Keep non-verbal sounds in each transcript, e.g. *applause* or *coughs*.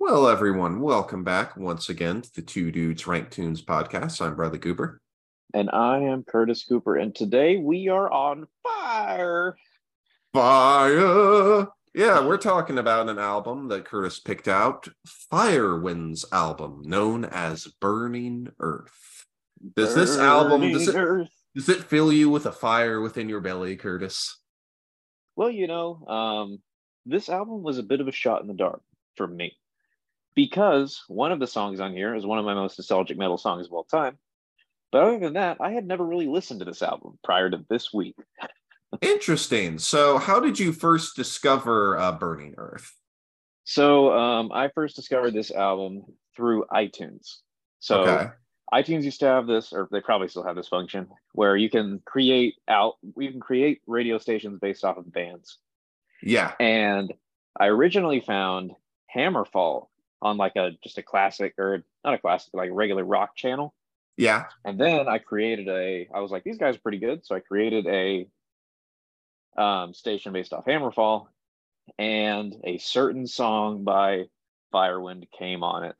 Well, everyone, welcome back once again to the Two Dudes Rank Tunes podcast. I'm Bradley Cooper. And I am Curtis Cooper. And today we are on fire. Fire. Yeah, we're talking about an album that Curtis picked out Firewind's album, known as Burning Earth. Does this album does it, Earth. does it fill you with a fire within your belly, Curtis? Well, you know, um, this album was a bit of a shot in the dark for me because one of the songs on here is one of my most nostalgic metal songs of all time. But other than that, I had never really listened to this album prior to this week. Interesting. So, how did you first discover uh, Burning Earth? So um, I first discovered this album through iTunes. So okay. iTunes used to have this, or they probably still have this function, where you can create out, you can create radio stations based off of bands. Yeah. And I originally found Hammerfall on like a just a classic or not a classic, like a regular rock channel. Yeah. And then I created a, I was like, these guys are pretty good. So I created a um, station based off Hammerfall, and a certain song by Firewind came on it.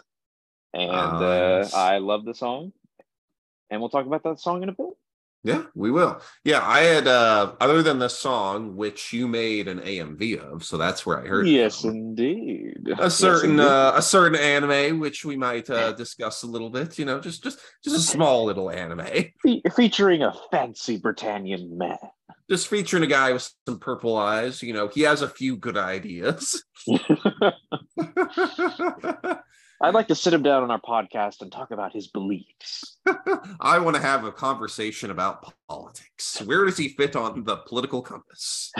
And uh, Nice. I love the song. And we'll talk about that song in a bit. Yeah, we will. Yeah, I had uh other than the song which you made an AMV of, so that's where I heard Yes, from. indeed. a Yes, certain indeed. uh, a certain anime which we might uh, discuss a little bit, you know, just just just a small little anime. Fe- featuring a fancy Britannian man. Just featuring a guy with some purple eyes, you know, he has a few good ideas. *laughs* *laughs* I'd like to sit him down on our podcast and talk about his beliefs. *laughs* I want to have a conversation about politics. Where does he fit on the political compass?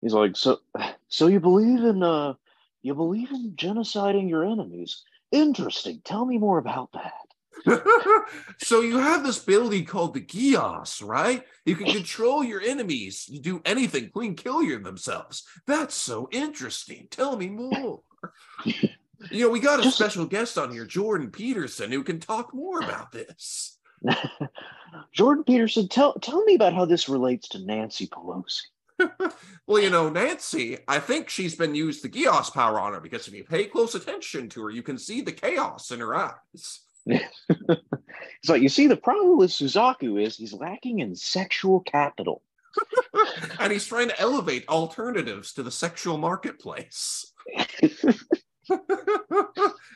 He's like, so, so you believe in, uh, you believe in genociding your enemies? Interesting. Tell me more about that. *laughs* so you have this ability called the Geass, right? You can control your enemies. You do anything, clean kill your themselves. That's so interesting. Tell me more. *laughs* you know, we got a Just- special guest on here, Jordan Peterson, who can talk more about this. *laughs* Jordan Peterson, tell tell me about how this relates to Nancy Pelosi. *laughs* Well, you know, Nancy, I think she's been used the Geass power on her because if you pay close attention to her, you can see the chaos in her eyes. *laughs* so you see the problem with Suzaku is he's lacking in sexual capital. and he's trying to elevate alternatives to the sexual marketplace. *laughs*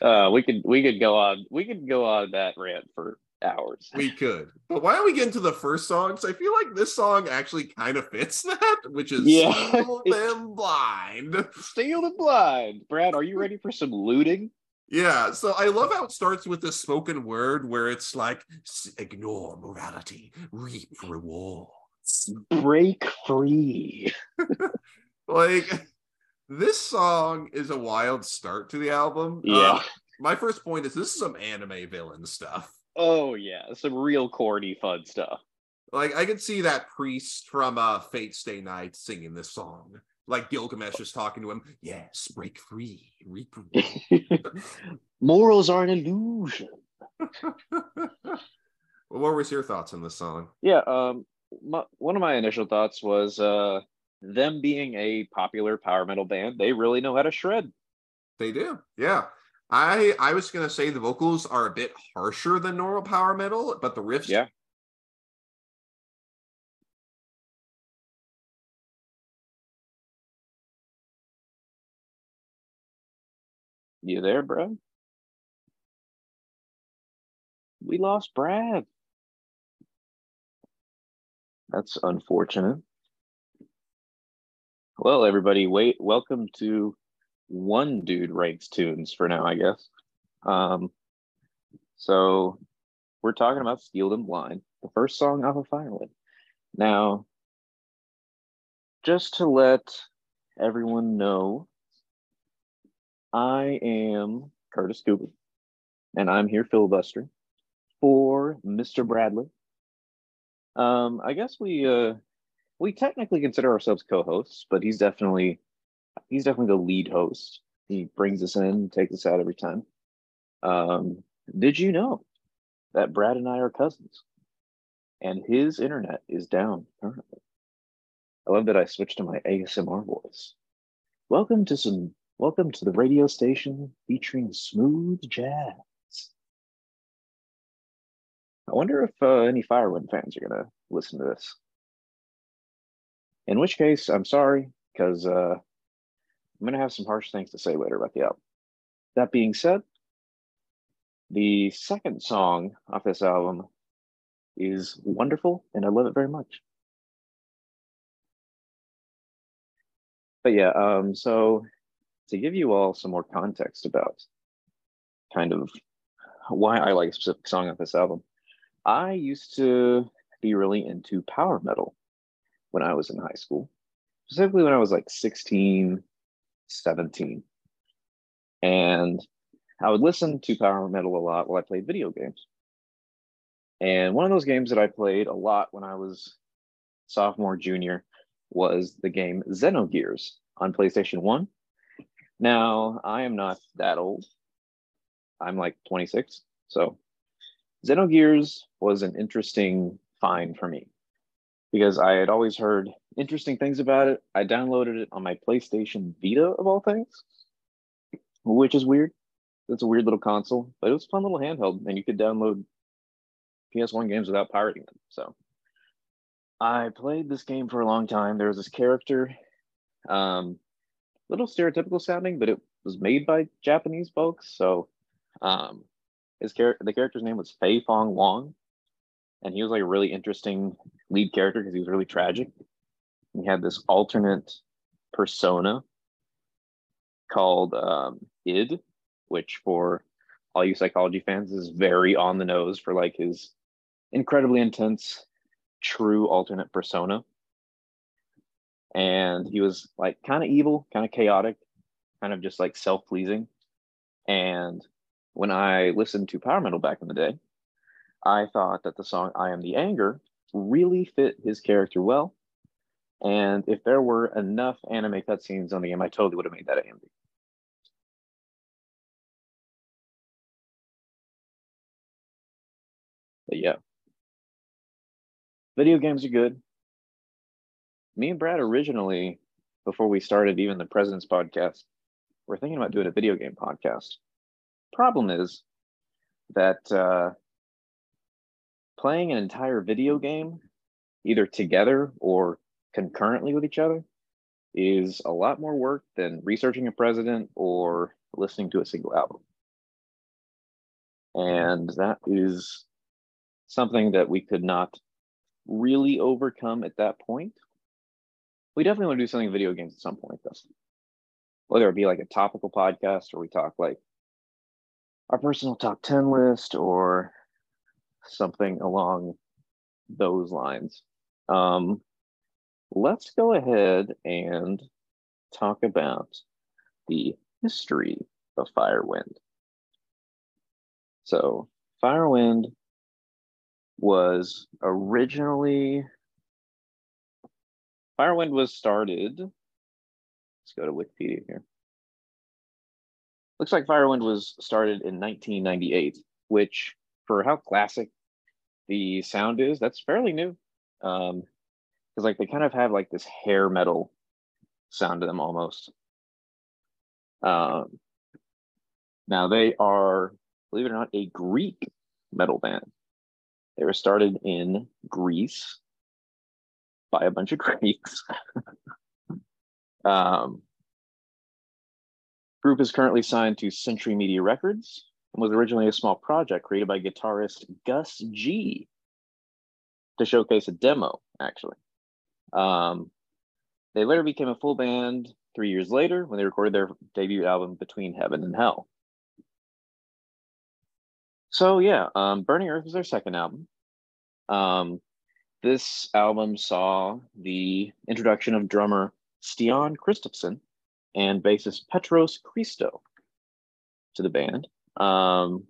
Uh, we could we could go on we could go on that rant for hours. we could. But why don't we get into the first song? Because I feel like this song actually kind of fits that, which is Yeah. Steal *laughs* Them Blind. Steal the blind, Brad. Are you ready for some looting? Yeah, so I love how it starts with this spoken word where it's like, ignore morality, reap rewards. Break free. *laughs* Like, this song is a wild start to the album. Yeah. Uh, my first point is this is some anime villain stuff. Oh yeah, some real corny fun stuff. Like I could see that priest from uh Fate Stay Night singing this song. Like Gilgamesh is talking to him. Yes, break free, reap. *laughs* Morals are an illusion. *laughs* what was your thoughts on this song? Yeah, um, my, one of my initial thoughts was uh, them being a popular power metal band. They really know how to shred. They do, yeah. I I was gonna say the vocals are a bit harsher than normal power metal, but the riffs. Yeah. You there, bro? We lost Brad. That's unfortunate. Well, everybody, wait. Welcome to one dude writes tunes for now, I guess. Um, so we're talking about Steal Them Blind, the first song off of Firewind. Now, just to let everyone know, I am Curtis Cooper, and I'm here filibustering for Mr. Bradley. Um, I guess we uh, we technically consider ourselves co-hosts, but he's definitely he's definitely the lead host. He brings us in, takes us out every time. Um, did you know that Brad and I are cousins? And his internet is down currently. I love that I switched to my ASMR voice. Welcome to some Welcome to the radio station featuring smooth jazz. I wonder if uh, any Firewind fans are to listen to this. In which case, I'm sorry, because uh, I'm going to have some harsh things to say later about the album. That being said, the second song off this album is wonderful, and I love it very much. But yeah, um, so to give you all some more context about kind of why I like a specific song off this album, I used to be really into power metal when I was in high school, specifically when I was like 16, 17. And I would listen to power metal a lot while I played video games. And one of those games that I played a lot when I was sophomore, junior was the game Xenogears on PlayStation 1. Now, I am not that old. I'm like 26. So Xenogears was an interesting find for me because I had always heard interesting things about it. I downloaded it on my PlayStation Vita, of all things, which is weird. It's a weird little console, but it was a fun little handheld, and you could download PS1 games without pirating them. So I played this game for a long time. There was this character, um, little stereotypical sounding, but it was made by Japanese folks. So um, his character, the character's name was Fei Fong Wong, and he was like a really interesting lead character because he was really tragic. He had this alternate persona called um, id, which for all you psychology fans is very on the nose for like his incredibly intense, true alternate persona. And he was like kind of evil, kind of chaotic, kind of just like self pleasing. And when I listened to power metal back in the day, I thought that the song I Am the Anger really fit his character well. And if there were enough anime cutscenes on the game, I totally would have made that AMV. But yeah, video games are good. Me and Brad originally, before we started even the President's podcast, we're thinking about doing a video game podcast. Problem is that uh, playing an entire video game, either together or concurrently with each other, is a lot more work than researching a president or listening to a single album. And that is something that we could not really overcome at that point. We definitely want to do something video games at some point, though. Whether it be like a topical podcast or we talk like our personal top 10 list or something along those lines. Um, let's go ahead and talk about the history of Firewind. So, Firewind was originally Firewind was started. Let's go to Wikipedia here. Looks like Firewind was started in 1998, which for how classic the sound is, that's fairly new. Um, because like they kind of have like this hair metal sound to them almost. Um, now they are, believe it or not, a Greek metal band. They were started in Greece by a bunch of *laughs* Greeks. um, group is currently signed to Century Media Records and was originally a small project created by guitarist Gus G to showcase a demo, actually. Um, they later became a full band three years later when they recorded their debut album Between Heaven and Hell. So yeah, um, Burning Earth was their second album. Um, this album saw the introduction of drummer Stian Kristoffersen and bassist Petros Christo to the band. Um,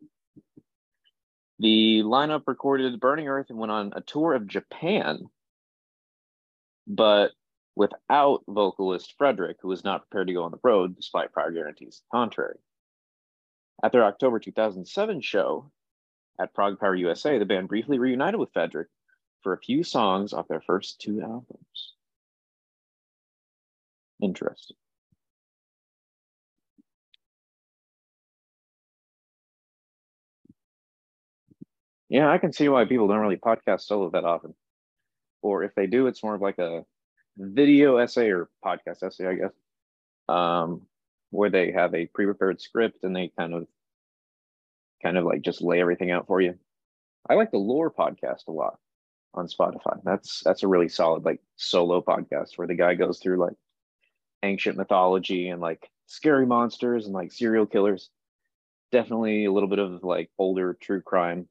the lineup recorded Burning Earth and went on a tour of Japan, but without vocalist Fredrick, who was not prepared to go on the road despite prior guarantees to the contrary. At their October 2007 show at Prog Power USA, the band briefly reunited with Fredrick for a few songs off their first two albums. Interesting. Yeah, I can see why people don't really podcast solo that often. Or if they do, it's more of like a video essay or podcast essay, I guess. Um, where they have a pre-prepared script and they kind of kind of like just lay everything out for you. I like the lore podcast a lot on Spotify. That's that's a really solid like solo podcast where the guy goes through like ancient mythology and like scary monsters and like serial killers. Definitely a little bit of like older true crime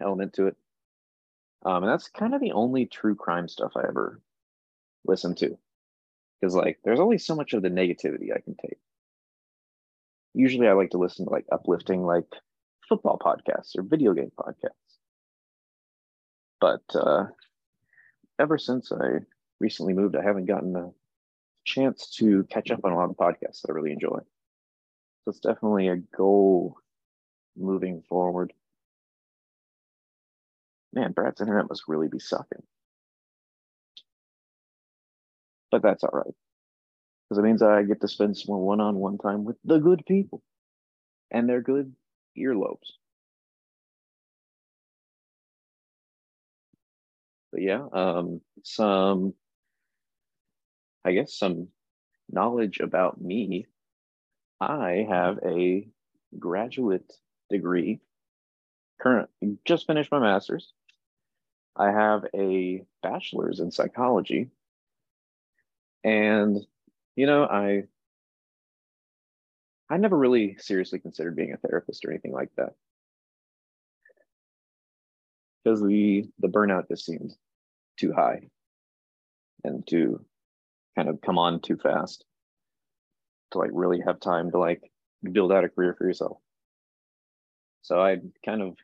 element to it. Um, and that's kind of the only true crime stuff I ever listen to. Because like there's only so much of the negativity I can take. Usually I like to listen to like uplifting like football podcasts or video game podcasts. But uh, ever since I recently moved, I haven't gotten a chance to catch up on a lot of podcasts that I really enjoy. So it's definitely a goal moving forward. Man, Brad's internet must really be sucking. But that's all right. Because it means I get to spend some more one on one time with the good people and their good earlobes. But yeah, um, some, I guess, some knowledge about me. I have a graduate degree. Current, just finished my master's. I have a bachelor's in psychology. And, you know, I I never really seriously considered being a therapist or anything like that. Because the the burnout just seemed too high and to kind of come on too fast to like really have time to like build out a career for yourself. So I kind of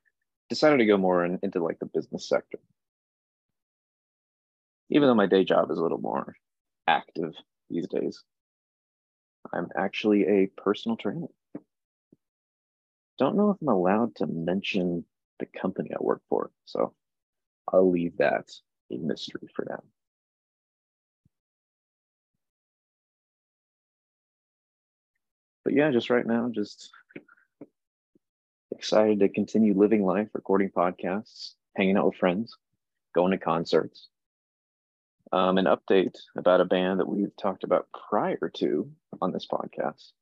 decided to go more in, into like the business sector. Even though my day job is a little more active these days. I'm actually a personal trainer. Don't know if I'm allowed to mention the company I work for, so I'll leave that a mystery for now. But yeah, just right now, just excited to continue living life, recording podcasts, hanging out with friends, going to concerts, um, an update about a band that we've talked about prior to on this podcast.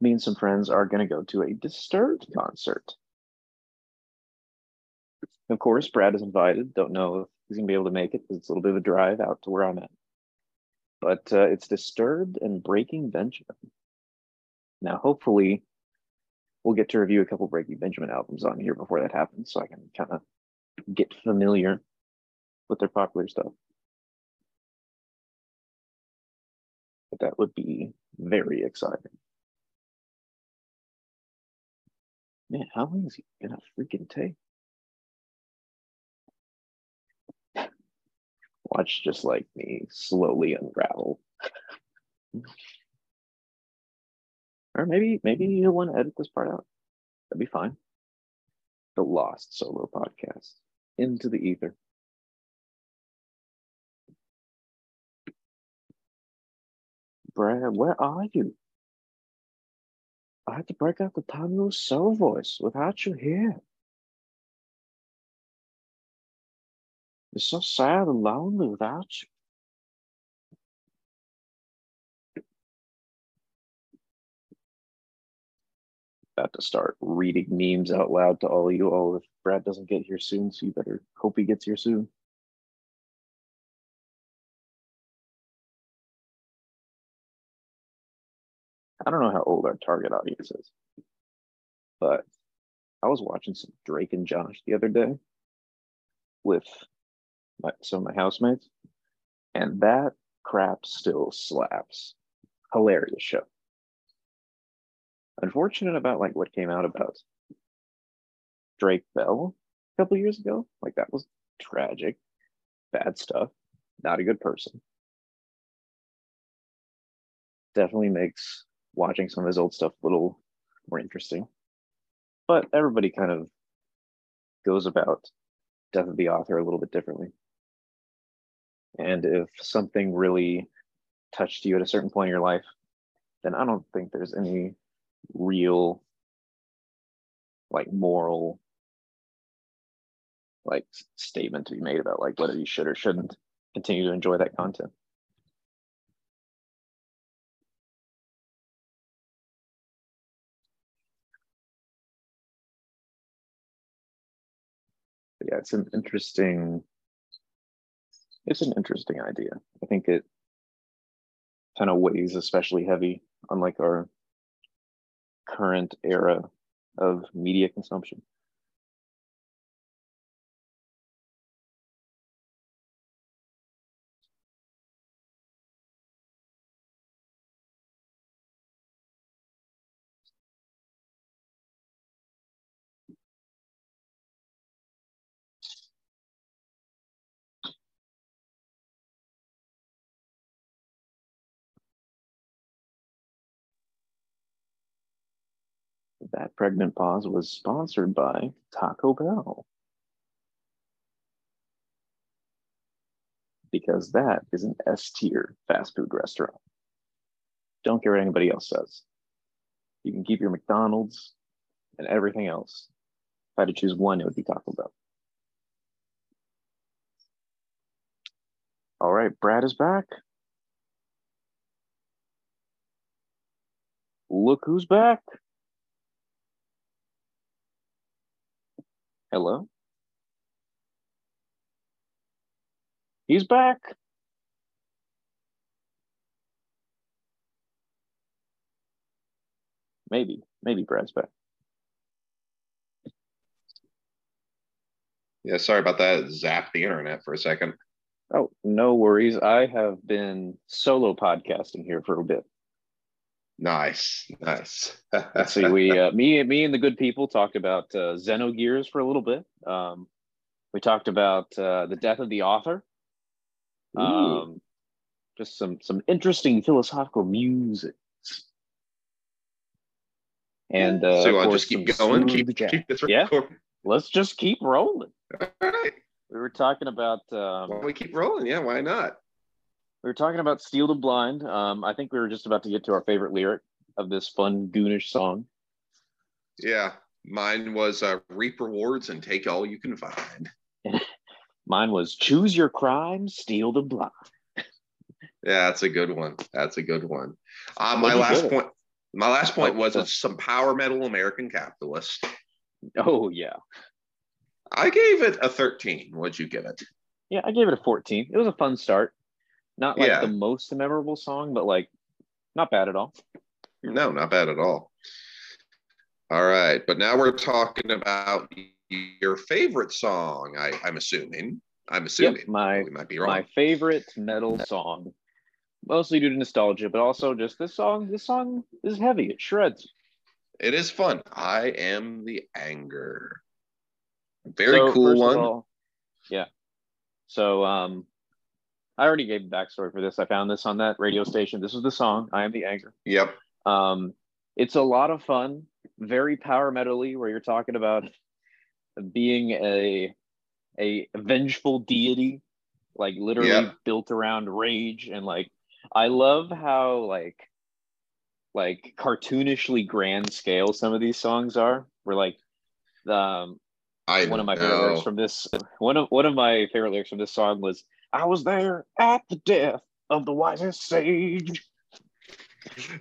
Me and some friends are going to go to a Disturbed concert. Of course, Brad is invited. Don't know if he's going to be able to make it because it's a little bit of a drive out to where I'm at. But uh, it's Disturbed and Breaking Benjamin. Now, hopefully, we'll get to review a couple Breaking Benjamin albums on here before that happens so I can kind of get familiar with their popular stuff. But that would be very exciting. Man, how long is he gonna freaking take? Watch just like me slowly unravel. or maybe maybe you'll want to edit this part out. That'd be fine. The Lost Solo Podcast into the ether. Brad, where are you? I had to break out the Tamil soul voice without you here. It's so sad and lonely without you. About to start reading memes out loud to all of you all if Brad doesn't get here soon, so you better hope he gets here soon. I don't know how old our target audience is, but I was watching some Drake and Josh the other day with my, some of my housemates, and that crap still slaps. Hilarious show. Unfortunate about like what came out about Drake Bell a couple years ago. Like that was tragic, bad stuff. Not a good person. Definitely makes watching some of his old stuff a little more interesting. But everybody kind of goes about death of the author a little bit differently. And if something really touched you at a certain point in your life, then I don't think there's any real like moral like statement to be made about like whether you should or shouldn't continue to enjoy that content. Yeah, it's an interesting it's an interesting idea. I think it kind of weighs especially heavy on like our current era of media consumption. That pregnant pause was sponsored by Taco Bell. Because that is an S tier fast food restaurant. Don't care what anybody else says. You can keep your McDonald's and everything else. If I had to choose one, it would be Taco Bell. All right, Brad is back. Look who's back. Hello? He's back. Maybe, maybe Brad's back. Yeah, sorry about that. Zapped the internet for a second. Oh, no worries. I have been solo podcasting here for a bit. Nice, nice. Let's see. We, uh, me, me, and the good people talked about uh, Xenogears for a little bit. Um, we talked about uh, the death of the author. Um, just some some interesting philosophical music. And uh, so you of want to course, just keep going? Keep, keep this Yeah. recording. Let's just keep rolling. All right. We were talking about um, we keep rolling? Yeah, why not? We were talking about Steal the Blind. Um, I think we were just about to get to our favorite lyric of this fun goonish song. Yeah, mine was uh, reap rewards and take all you can find. *laughs* Mine was choose your crime, steal the blind. Yeah, that's a good one. That's a good one. Uh, my last point. My last point was it's some power metal American capitalist. Oh yeah, I gave it a 13. What'd you give it? yeah. I gave it a 14. It was a fun start. Not like Yeah. the most memorable song, but like not bad at all. No, not bad at all. All right, but now we're talking about your favorite song. I, I'm assuming. I'm assuming. my- we might be wrong. My favorite metal song, mostly due to nostalgia, but also just this song. This song is heavy. It shreds. It is fun. I am the anger. Very So, cool one. all, yeah. So um, I already gave the backstory for this. I found this on that radio station. This is the song. I am the anger. yep. Um, it's a lot of fun, very power metally, where you're talking about being a a vengeful deity, like literally Yeah. built around rage and like I love how like like cartoonishly grand scale some of these songs are. We're like um I one of my know. favorite lyrics from this one of one of my favorite lyrics from this song was I was there at the death of the wisest sage.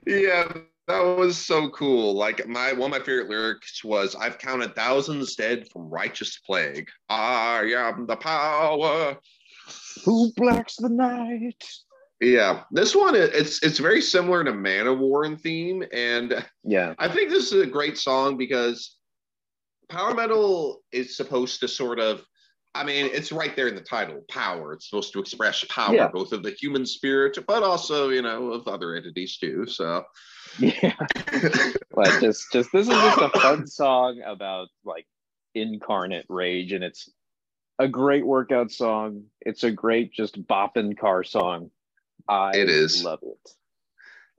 Yeah, that was so cool. Like my one of my favorite lyrics was I've counted thousands dead from righteous plague. I am the power. Who blacks the night? Yeah, this one it's it's very similar to Man of War in theme, and Yeah. I think this is a great song because power metal is supposed to sort of I mean, it's right there in the title, power. It's supposed to express power, Yeah. both of the human spirit, but also, you know, of other entities too. So Yeah. *laughs* but just just this is just a fun song about like incarnate rage and it's a great workout song. It's a great just bopping car song. I It is. love it.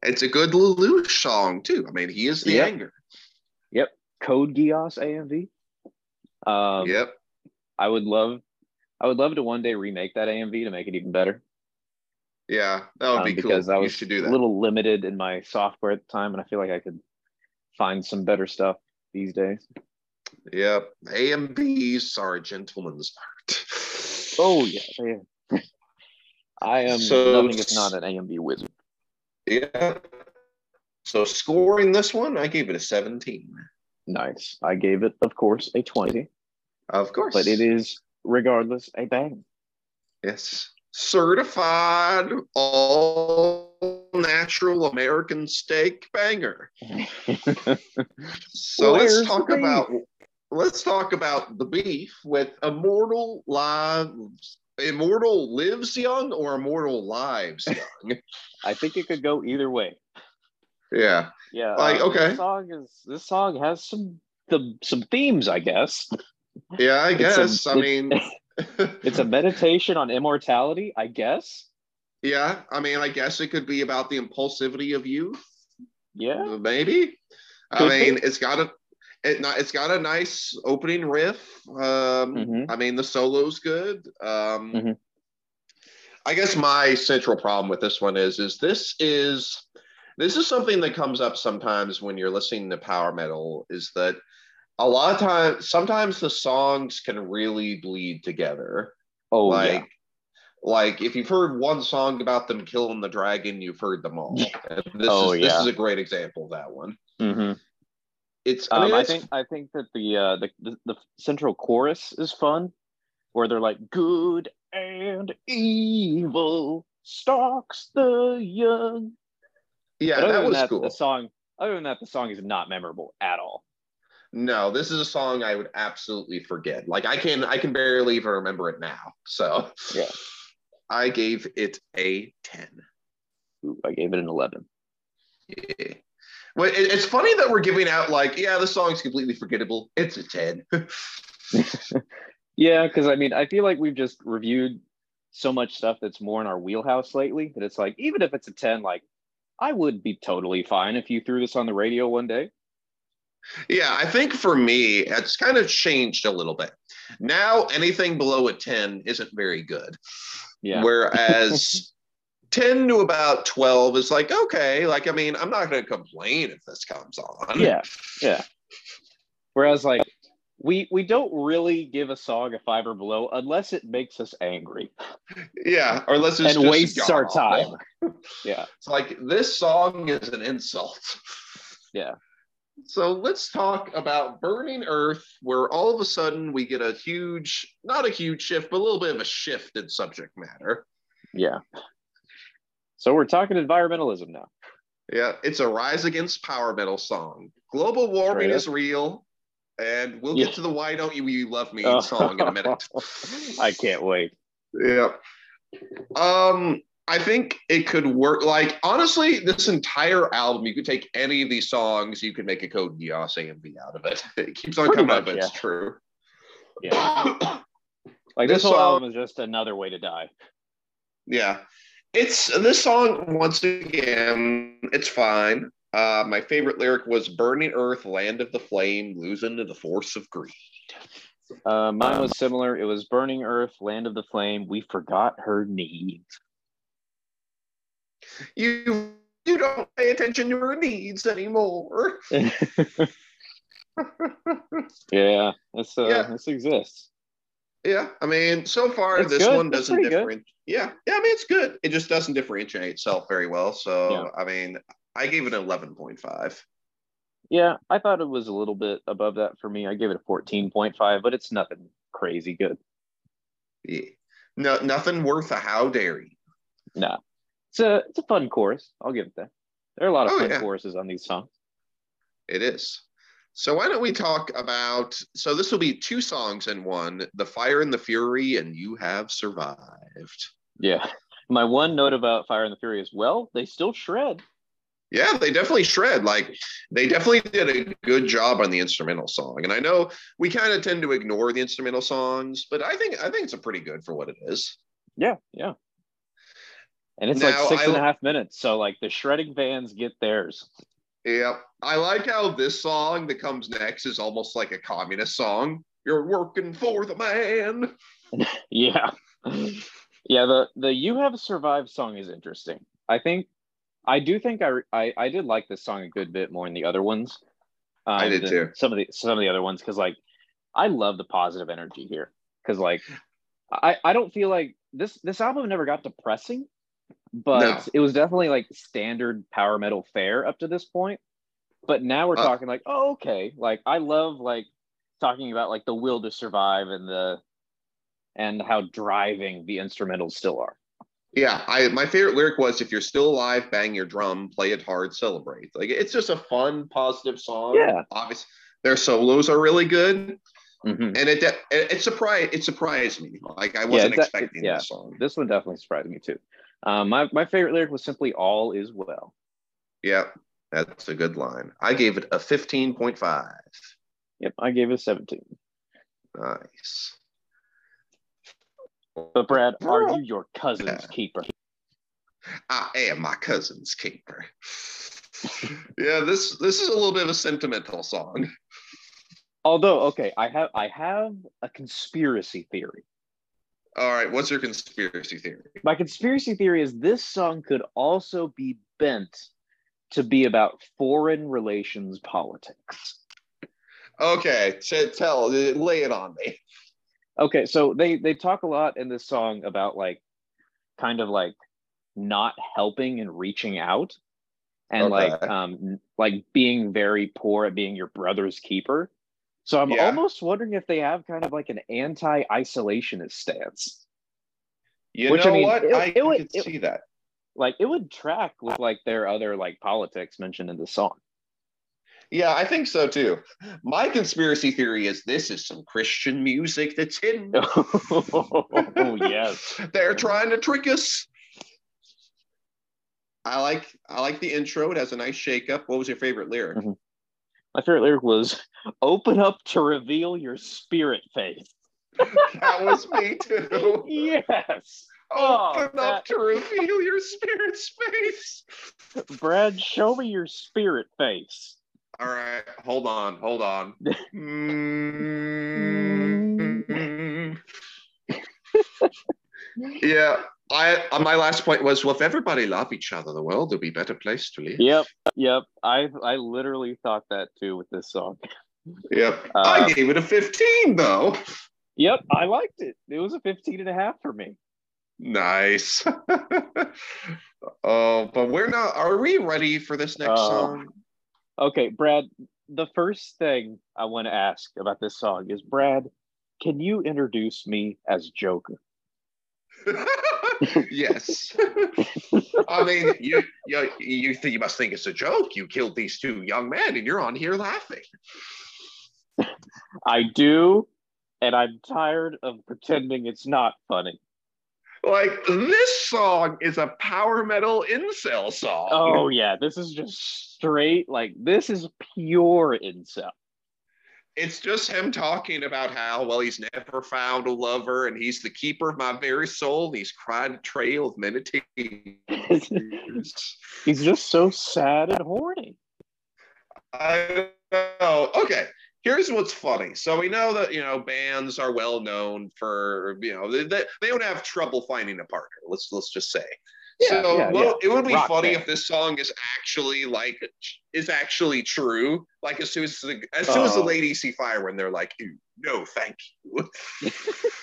it's a good Lelouch song too. I mean, he is the Yep. anger. Yep, Code Geass AMV. Um yep. I would love I would love to one day remake that AMV to make it even better. Yeah, that would um, be because cool. I was should do a little limited in my software at the time, and I feel like I could find some better stuff these days. Yep. AMVs are a gentleman's art. Oh yeah, yeah. I am So- nothing if not an AMV wizard. Yeah. So scoring this one, I gave it a 17. Nice. I gave it, of course, a 20, Of course. but it is regardless a bang. Yes. Certified all natural American steak banger. *laughs* So Where's let's talk about let's talk about the beef with Immortal Lives. Immortal lives young or immortal lives young? *laughs* I think it could go either way. yeah. Yeah. Like, uh, okay. This song is this song has some the some themes, I guess. Yeah, I guess. I it- mean *laughs* It's a meditation on immortality, I guess. Yeah, I mean, I guess it could be about the impulsivity of youth. Yeah. Maybe. I mean, be. it's got a it not, it's got a nice opening riff. Um, Mhm. I mean, the solo's good. Um, Mhm. I guess my central problem with this one is is this is this is something that comes up sometimes when you're listening to power metal is that a lot of times sometimes the songs can really bleed together Oh like yeah. like if you've heard one song about them killing the dragon you've heard them all And this Oh, is this is a great example of that one hmm it's i Um, mean I think I think that the, uh, the the the central chorus is fun, where they're like good and evil stalks the young. yeah that was that, cool the song. Other than that, the song is not memorable at all. No this is a song i would absolutely forget like i can i can barely even remember it now so Yeah. i gave it a 10 Ooh, I gave it an eleven. yeah. well, it- it's funny that we're giving out like, yeah, the song's completely forgettable. It's a 10. *laughs* Yeah, because I mean, I feel like we've just reviewed so much stuff that's more in our wheelhouse lately that it's like, even if it's a 10, like, I would be totally fine if you threw this on the radio one day. Yeah, I think for me, it's kind of changed a little bit. Now, anything below a 10 isn't very good. Yeah. Whereas *laughs* 10 to about 12 is like, okay, like, I mean, I'm not going to complain if this comes on. Yeah. Yeah. Whereas, like, we we don't really give a song a five or below unless it makes us angry Yeah. Or unless it's and wastes our time. Yeah. It's like, this song is an insult. Yeah. So let's talk about Burning Earth, where all of a sudden we get a huge, not a huge shift, but a little bit of a shift in subject matter. Yeah. So we're talking environmentalism now. Yeah, it's a rise against power metal song. Global warming Straight up. is real, and we'll Yeah. get to the "Why Don't You Love Me" *laughs* song in a minute. I can't wait. Yeah. Um, I think it could work. Like honestly, this entire album, you could take any of these songs, you could make a Code Geass AMV out of it. *laughs* It keeps on Pretty coming up, much, but it's true. Yeah. *coughs* Like This this, whole song- album is just another way to die. Yeah. It's this song once again, it's fine. Uh, my favorite lyric was Burning Earth, Land of the Flame, losing to the force of greed. Uh, mine was similar. It was Burning Earth, Land of the Flame. We forgot her needs. You you don't pay attention to her needs anymore. *laughs* yeah, this uh, Yeah. this exists. Yeah, I mean, so far It's this good. one doesn't differentiate. Yeah, yeah, I mean it's good. It just doesn't differentiate itself very well. So Yeah. I mean, I gave it an eleven point five. Yeah, I thought it was a little bit above that for me. I gave it a fourteen point five, but it's nothing crazy good. Yeah. No, nothing worth a how dare you. Nah, it's a it's a fun chorus. I'll give it that. There are a lot of Oh, fun yeah. choruses on these songs. It is. So why don't we talk about? So this will be two songs in one: "The Fire and the Fury" and "You Have Survived." Yeah. My one note about Fire and the Fury is well, they still shred. Yeah, they definitely shred. Like they definitely did a good job on the instrumental song. And I know we kind of tend to ignore the instrumental songs, but I think I think it's a pretty good for what it is. Yeah, yeah. And it's Now, like six I and a half minutes. So like the shredding fans get theirs. Yeah, I like how this song that comes next is almost like a communist song. You're working for the man. *laughs* Yeah. yeah, the the You Have Survived song is interesting. I think I do think I I, I did like this song a good bit more than the other ones. I did um, than too. Some of the some of the other ones because like I love the positive energy here because like I I don't feel like this this album never got depressing, but No. it was definitely like standard power metal fare up to this point. But now we're Uh, talking like oh okay like I love like talking about like the will to survive and the and how driving the instrumentals still are. Yeah, I my favorite lyric was if you're still alive, bang your drum, play it hard, celebrate. Like it's just a fun, positive song. Yeah. Obviously, their solos are really good. Mhm. And it it, it surprised it surprised me. Like I wasn't a- expecting yeah. this song. This one definitely surprised me too. Um, my my favorite lyric was simply "All is well." Yeah, that's a good line. I gave it a 15.5. Yep, I gave it a 17. Nice. But Brad, are you your cousin's keeper? I am my cousin's keeper. *laughs* yeah, this this is a little bit of a sentimental song. Although, okay, I have I have a conspiracy theory. All right, what's your conspiracy theory? My conspiracy theory is this song could also be bent to be about foreign relations politics. Okay, t- tell lay it on me. Okay, so they they talk a lot in this song about like kind of like not helping and reaching out and like um like being very poor at being your brother's keeper. So I'm Yeah. almost wondering if they have kind of like an anti-isolationist stance. You Which, I know mean, what? it- I, it would- can it- see that. Like it would track with like their other like politics mentioned in the song. Yeah, I think so too. My conspiracy theory is this is some Christian music that's hidden. *laughs* oh yes. *laughs* They're trying to trick us. I like I like the intro. It has a nice shakeup. What was your favorite lyric? Mhm. My favorite lyric was open up to reveal your spirit faith. that was me too. *laughs* Yes. Oh, Open up that- to reveal your spirit space. Brad, show me your spirit face. All right, hold on, hold on. *laughs* Mm. yeah, I uh, my last point was well, if everybody love each other, the world will be a better place to live. Yep, yep. I I literally thought that too with this song. Yep. Uh, I gave it a 15 though. Yep, I liked it. It was a 15 and a half for me. Nice. *laughs* oh, but we're not are we ready for this next Oh. song? Okay, Brad, the first thing I want to ask about this song is Brad, can you introduce me as Joker? *laughs* yes. I mean, you you you, think, you must think it's a joke. You killed these two young men, and you're on here laughing. I do, and I'm tired of pretending it's not funny. Like this song is a power metal incel song. Oh yeah, this is just straight like this is pure incel. It's just him talking about how well he's never found a lover, and he's the keeper of my very soul. And he's cried a trail of many tears. *laughs* He's just so sad and horny. I know. Okay. Here's what's funny. So we know that you know bands are well known for you know they, they, they don't have trouble finding a partner. Let's let's just say. Yeah, so yeah, well, yeah. it would be Rock funny band. if this song is actually like is actually true. Like as soon as the, as soon as the Oh. ladies see fire, when they're like, "Ew, "No, thank you." *laughs*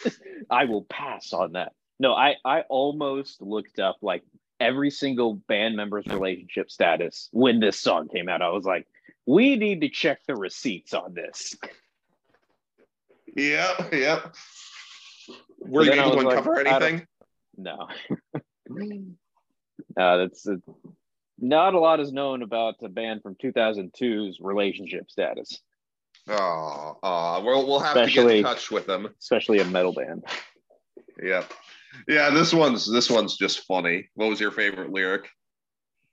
*laughs* I will pass on that. No, I I almost looked up like every single band member's relationship status when this song came out. I was like, we need to check the receipts on this. Yep, yep. Were you able to was like, uncover anything? No. *laughs* uh, that's uh not a lot is known about the band from 2002's relationship status, Oh, oh, we'll we'll have to get in touch with them. especially a metal band. Yep. Yeah, this one's this one's just funny. What was your favorite lyric?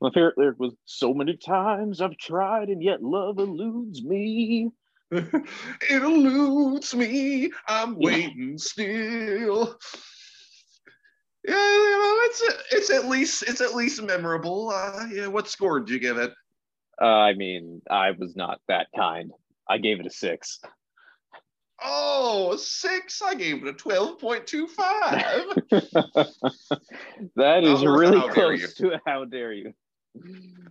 My favorite lyric was "So many times I've tried and yet love eludes me." *laughs* it eludes me. I'm waiting still. Yeah, it's it's at least it's at least memorable. Uh, yeah, what score did you give it? Uh, I mean, I was not that kind. I gave it a six. Oh, a six. I gave it a twelve point two five. *laughs* that is Oh, really how dare you. close to how dare you.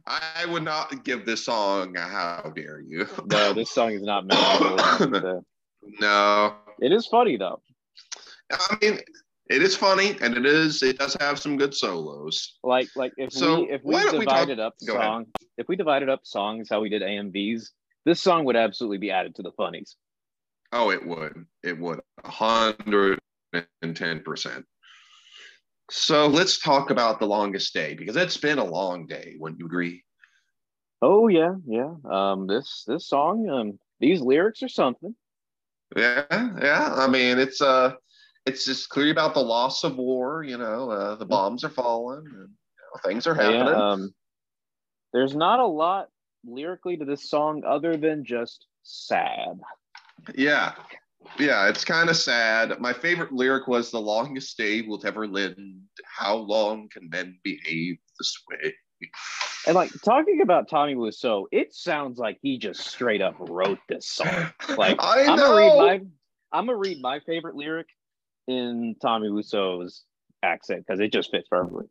I would not give this song a how dare you. *laughs* No, this song is not memorable. *coughs* no. it is funny though. I mean, it is funny and it is it does have some good solos. Like like if So, we if we don't we talk- divided up Go ahead. song if we divided up songs how we did AMVs, this song would absolutely be added to the funnies. Oh, it would. It would. A hundred and ten percent. So let's talk about the longest day because it's been a long day. Wouldn't you agree? Oh yeah, yeah. Um, this this song, um, these lyrics are something. Yeah, yeah. I mean, it's uh, it's just clearly about the loss of war. You know, uh, the bombs are falling, and you know, things are happening. Yeah, um, there's not a lot lyrically to this song other than just sad. Yeah. Yeah, it's kind of sad. My favorite lyric was the longest day will ever lend. How long can men behave this way? And like talking about Tommy Wiseau, it sounds like he just straight up wrote this song. *laughs* Like I I'm know. gonna read my I'm gonna read my favorite lyric in Tommy Wiseau's accent because it just fits perfectly.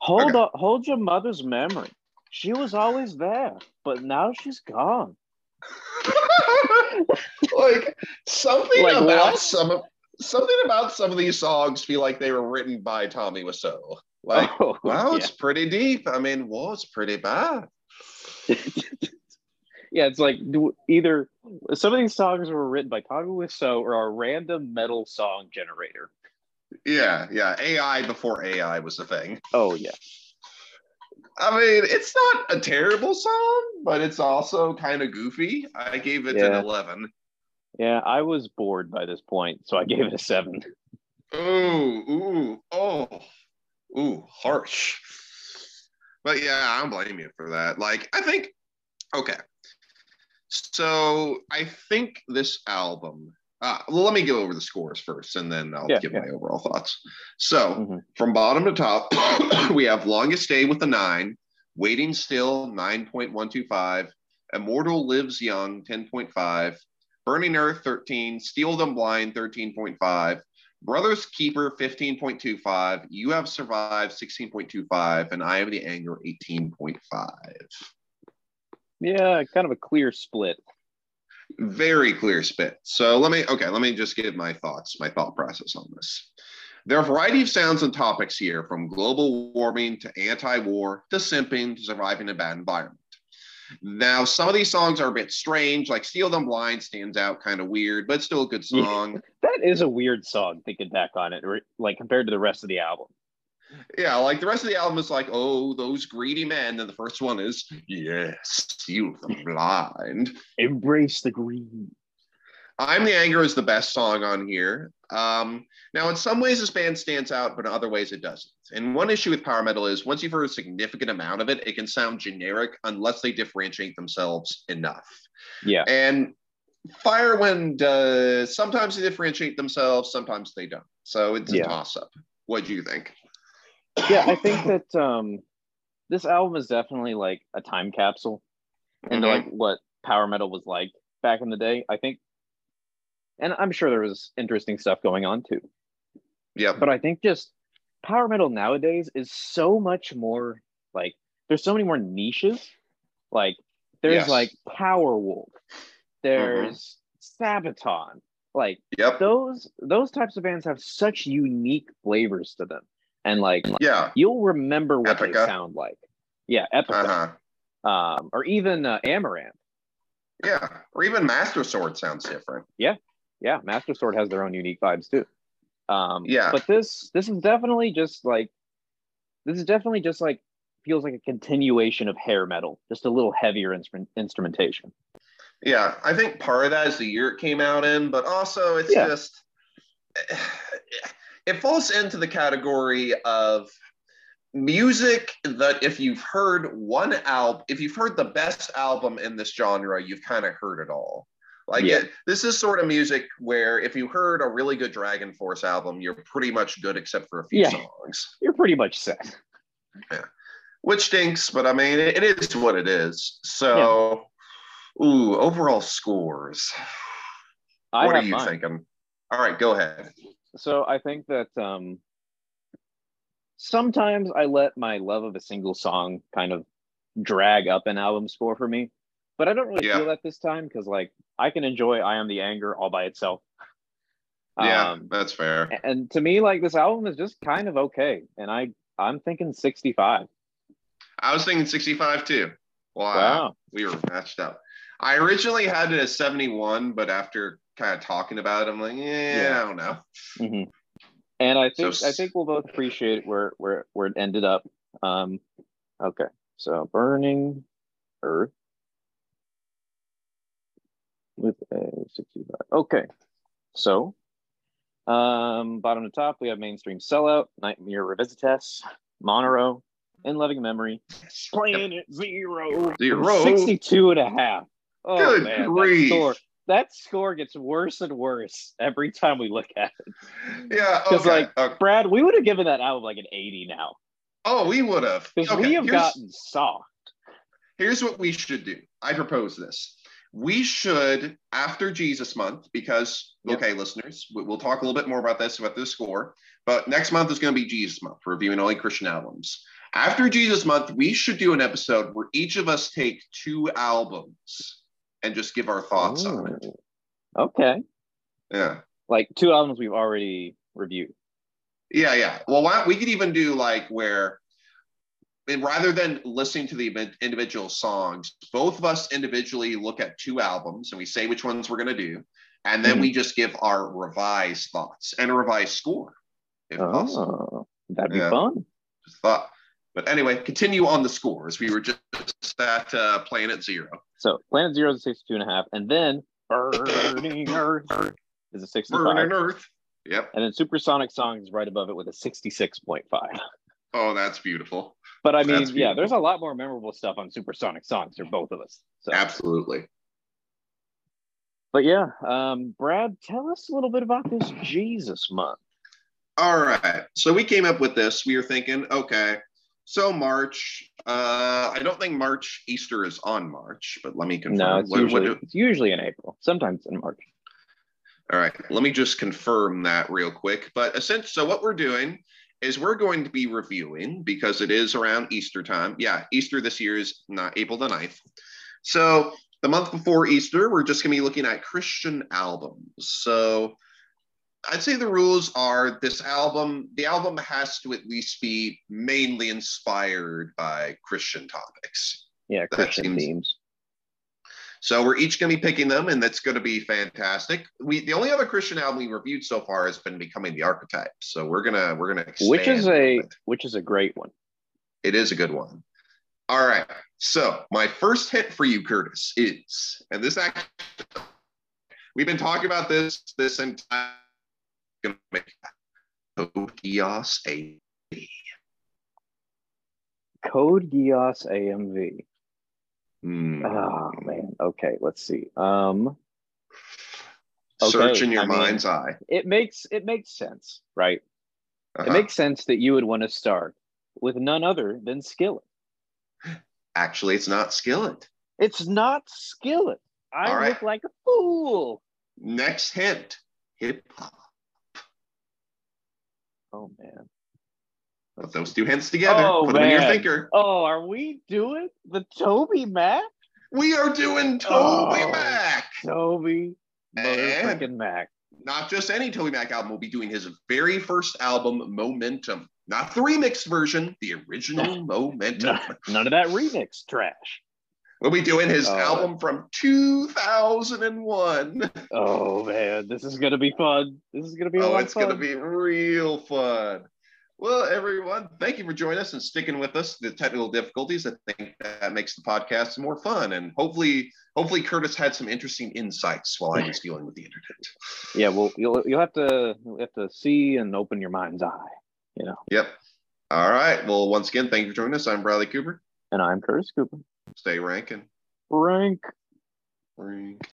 Hold Okay. up, hold your mother's memory. She was always there, but now she's gone. *laughs* like something Like about what? some of something about some of these songs feel like they were written by Tommy Wiseau. Like, *laughs* Oh, wow, yeah. it's pretty deep. I mean, it's pretty bad. *laughs* yeah, it's like do, either some of these songs were written by Tommy Wiseau or a random metal song generator. Yeah, yeah. AI before AI was the thing. Oh yeah, I mean, it's not a terrible song, but it's also kind of goofy. I gave it Yeah. an 11. yeah. I was bored by this point, so I gave it a seven. Ooh, ooh, oh, ooh, harsh. But yeah, I don't blame you for that. Like, I think, okay. So I think this album, uh, well, let me go over the scores first and then I'll Yeah, give yeah. my overall thoughts. So Mhm. from bottom to top, *coughs* we have Longest Day with a nine, Waiting Still 9.125, Immortal Lives Young 10.5, Burning Earth 13, Steal Them Blind 13.5, Brothers Keeper 15.25, You Have Survived 16.25, and I Am the Anger 18.5. Yeah, kind of a clear split. Very clear split. So let me, okay, let me just give my thoughts, my thought process on this. There are a variety of sounds and topics here, from global warming to anti war to simping to surviving a bad environment. Now, some of these songs are a bit strange, like Steal Them Blind stands out kind of weird, but still a good song. That is a weird song thinking back on it, like compared to the rest of the album. Yeah, like the rest of the album is like, oh, those greedy men. And the first one is, yes, steal the blind. Embrace the green. I'm the Anger is the best song on here. Um, now, in some ways, this band stands out, but in other ways, it doesn't. And one issue with power metal is once you've heard a significant amount of it, it can sound generic unless they differentiate themselves enough. Yeah, And Firewind does sometimes they differentiate themselves, sometimes they don't. So it's a Yeah. toss up. What do you think? Yeah. I think that um, this album is definitely like a time capsule into Mhm. like what power metal was like back in the day. I think, and I'm sure there was interesting stuff going on too. Yeah, but I think just power metal nowadays is so much more like there's so many more niches. Like there's Yes. like Powerwolf, there's Sabaton. Like Yep. those those types of bands have such unique flavors to them, and like Yeah. you'll remember what they sound like. Yeah, Epica, Uh huh. um, or even uh, Amaranthe. Yeah. Or even Master Sword sounds different. Yeah, yeah, Master Sword has their own unique vibes too. Um, Yeah. but this this is definitely just like this is definitely just like feels like a continuation of hair metal, just a little heavier instrument instrumentation. Yeah, I think part of that is the year it came out in, but also it's Yeah. just it falls into the category of music that if you've heard one album, if you've heard the best album in this genre, you've kind of heard it all. Like Yeah. it, this is sort of music where if you heard a really good DragonForce album, you're pretty much good except for a few Yeah. songs, You're pretty much set. Yeah. which stinks. But I mean, it, it is what it is. So, ooh, overall scores. I what are you mine. thinking? All right, go ahead. So I think that um, sometimes I let my love of a single song kind of drag up an album score for me. But I don't really Yeah. feel that this time because like I can enjoy I Am the Anger all by itself. Yeah, Um, that's fair. and to me, like this album is just kind of okay. And I I'm thinking 65. I was thinking 65 too. Wow. Wow. We were matched up. I originally had it as 71, but after kind of talking about it, I'm like, yeah, Yeah. I don't know. Mhm. And I think So I think we'll both appreciate where where where it ended up. Um, okay, so burning earth with a sixty-five. Okay, so um, bottom to top we have mainstream sellout, Nightmare Revisitas, Montero, in loving memory, Planet Zero, Zero. 62 and a half. Oh Good man, grief. that score that score gets worse and worse every time we look at it. Yeah. 'Cause, Okay. like, okay. Brad, we would have given that album like an 80 now oh, we would have. because Okay, we have gotten soft. here's what we should do. I propose this. We should, after Jesus month, because, Yep. okay, listeners, we- we'll talk a little bit more about this, about this score, but next month is going to be Jesus month, reviewing only Christian albums. After Jesus month, we should do an episode where each of us take two albums and just give our thoughts on it. Okay, Yeah. like two albums we've already reviewed. Yeah, yeah. Well, why, we could even do like where, and rather than listening to the individual songs, both of us individually look at two albums and we say which ones we're going to do, and then Mhm. we just give our revised thoughts and a revised score, if possible. Oh, that'd be Yeah. fun. Just thought. But anyway, continue on the scores. We were just at uh, Planet Zero. So Planet Zero is a 62 and a half, and then Burning Earth is a 65. Burning Earth. Yep. And then Supersonic Song is right above it with a 66.5. Oh, that's beautiful. But I mean, yeah, there's a lot more memorable stuff on Supersonic Songs for both of us. So, Absolutely. but yeah, um, Brad, tell us a little bit about this Jesus month. All right. So we came up with this. We were thinking, okay, so March. Uh, I don't think March Easter is on March, but let me confirm. No, it's What- what usually do- it's usually in April, sometimes in March. all right. Let me just confirm that real quick. But essentially, so what we're doing is we're going to be reviewing because it is around Easter time. Yeah, Easter this year is not April the 9th. So the month before Easter, we're just going to be looking at Christian albums. So I'd say the rules are this album, the album has to at least be mainly inspired by Christian topics. Yeah, Christian seems- themes. So we're each going to be picking them, and that's going to be fantastic. We the only other Christian album we reviewed so far has been Becoming the Archetype. So we're gonna we're gonna expand Which is a bit. which is a great one. it is a good one. All right. So my first hit for you, Curtis, is and this actually we've been talking about this this entire gonna make Code Geass. Code Geass AMV. Hmm. Oh man. Okay, let's see. Um okay, Search in your I mean- mind's eye. it makes it makes sense, right? Uh-huh. It makes sense that you would want to start with none other than Skillet. Actually, it's not Skillet. It's not Skillet. I All right. look like a fool. Next hint, hip hop. Oh man. Put those two hints together. Oh, Put them in your man. thinker. Oh, are we doing the TobyMac? We are doing oh, Toby Oh. Mac. Toby motherfucking Mac. Not just any TobyMac album. We'll be doing his very first album, Momentum. Not the remixed version, the original *laughs* Momentum. None of that remix trash. We'll be doing his Oh. album from 2001. Oh man, this is gonna be fun. This is gonna be a Oh, it's going to be real fun. Well, everyone, thank you for joining us and sticking with us. The technical difficulties, I think that makes the podcast more fun, and hopefully, hopefully, Curtis had some interesting insights while I was dealing with the internet. Yeah, well, you'll you'll have to you'll have to see and open your mind's eye. You know. Yep. All right. Well, once again, thank you for joining us. I'm Bradley Cooper. And I'm Curtis Cooper. Stay ranking. Rank. Rank.